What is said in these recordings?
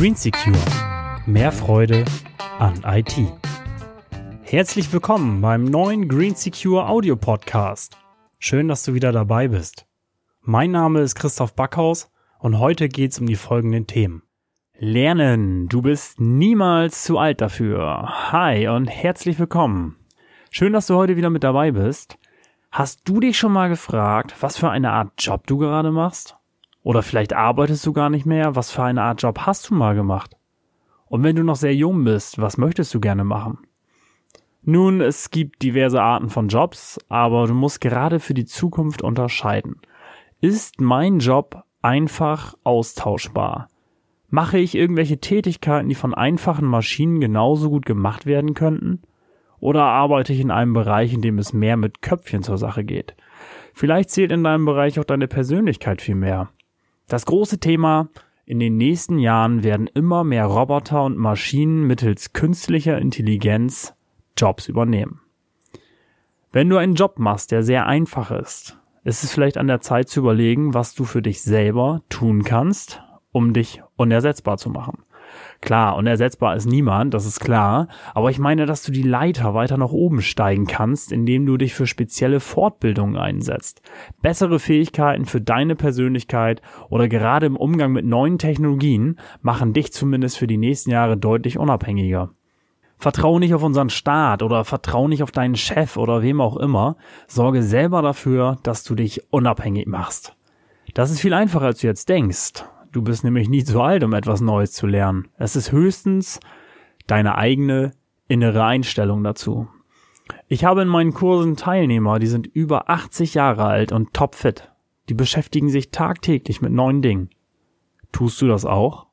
Green Secure. Mehr Freude an IT. Herzlich willkommen beim neuen Green Secure Audio Podcast. Schön, dass du wieder dabei bist. Mein Name ist Christoph Backhaus und heute geht's um die folgenden Themen. Lernen. Du bist niemals zu alt dafür. Hi und herzlich willkommen. Schön, dass du heute wieder mit dabei bist. Hast du dich schon mal gefragt, was für eine Art Job du gerade machst? Oder vielleicht arbeitest du gar nicht mehr. Was für eine Art Job hast du mal gemacht? Und wenn du noch sehr jung bist, was möchtest du gerne machen? Nun, es gibt diverse Arten von Jobs, aber du musst gerade für die Zukunft unterscheiden. Ist mein Job einfach austauschbar? Mache ich irgendwelche Tätigkeiten, die von einfachen Maschinen genauso gut gemacht werden könnten? Oder arbeite ich in einem Bereich, in dem es mehr mit Köpfchen zur Sache geht? Vielleicht zählt in deinem Bereich auch deine Persönlichkeit viel mehr. Das große Thema, in den nächsten Jahren werden immer mehr Roboter und Maschinen mittels künstlicher Intelligenz Jobs übernehmen. Wenn du einen Job machst, der sehr einfach ist, ist es vielleicht an der Zeit zu überlegen, was du für dich selber tun kannst, um dich unersetzbar zu machen. Klar, unersetzbar ist niemand, das ist klar, aber ich meine, dass du die Leiter weiter nach oben steigen kannst, indem du dich für spezielle Fortbildungen einsetzt. Bessere Fähigkeiten für deine Persönlichkeit oder gerade im Umgang mit neuen Technologien machen dich zumindest für die nächsten Jahre deutlich unabhängiger. Vertrau nicht auf unseren Staat oder vertrau nicht auf deinen Chef oder wem auch immer. Sorge selber dafür, dass du dich unabhängig machst. Das ist viel einfacher, als du jetzt denkst. Du bist nämlich nie zu alt, um etwas Neues zu lernen. Es ist höchstens deine eigene innere Einstellung dazu. Ich habe in meinen Kursen Teilnehmer, die sind über 80 Jahre alt und topfit. Die beschäftigen sich tagtäglich mit neuen Dingen. Tust du das auch?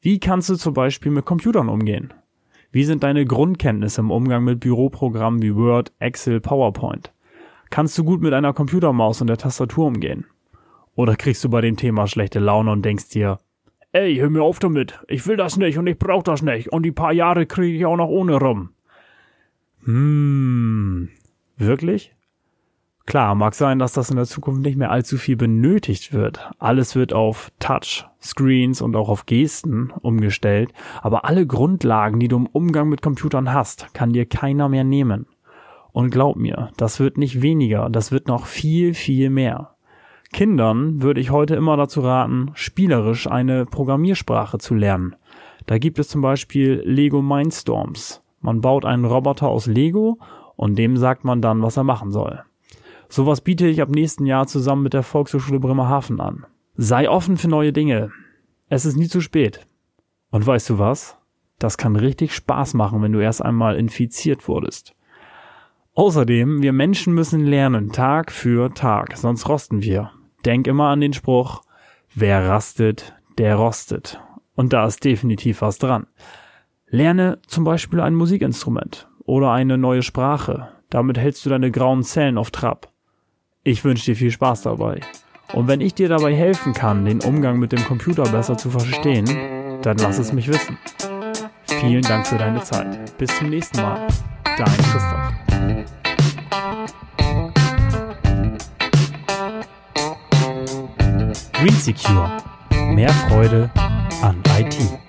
Wie kannst du zum Beispiel mit Computern umgehen? Wie sind deine Grundkenntnisse im Umgang mit Büroprogrammen wie Word, Excel, PowerPoint? Kannst du gut mit einer Computermaus und der Tastatur umgehen? Oder kriegst du bei dem Thema schlechte Laune und denkst dir, ey, hör mir auf damit, ich will das nicht und ich brauch das nicht und die paar Jahre kriege ich auch noch ohne rum. Hm, wirklich? Klar, mag sein, dass das in der Zukunft nicht mehr allzu viel benötigt wird. Alles wird auf Touch, Screens und auch auf Gesten umgestellt, aber alle Grundlagen, die du im Umgang mit Computern hast, kann dir keiner mehr nehmen. Und glaub mir, das wird nicht weniger, das wird noch viel, viel mehr. Kindern würde ich heute immer dazu raten, spielerisch eine Programmiersprache zu lernen. Da gibt es zum Beispiel Lego Mindstorms. Man baut einen Roboter aus Lego und dem sagt man dann, was er machen soll. Sowas biete ich ab nächsten Jahr zusammen mit der Volkshochschule Bremerhaven an. Sei offen für neue Dinge. Es ist nie zu spät. Und weißt du was? Das kann richtig Spaß machen, wenn du erst einmal infiziert wurdest. Außerdem, wir Menschen müssen lernen, Tag für Tag, sonst rosten wir denk immer an den Spruch, wer rastet, der rostet. Und da ist definitiv was dran. Lerne zum Beispiel ein Musikinstrument oder eine neue Sprache. Damit hältst du deine grauen Zellen auf Trab. Ich wünsche dir viel Spaß dabei. Und wenn ich dir dabei helfen kann, den Umgang mit dem Computer besser zu verstehen, dann lass es mich wissen. Vielen Dank für deine Zeit. Bis zum nächsten Mal. Dein Christoph. Green Secure. Mehr Freude an IT.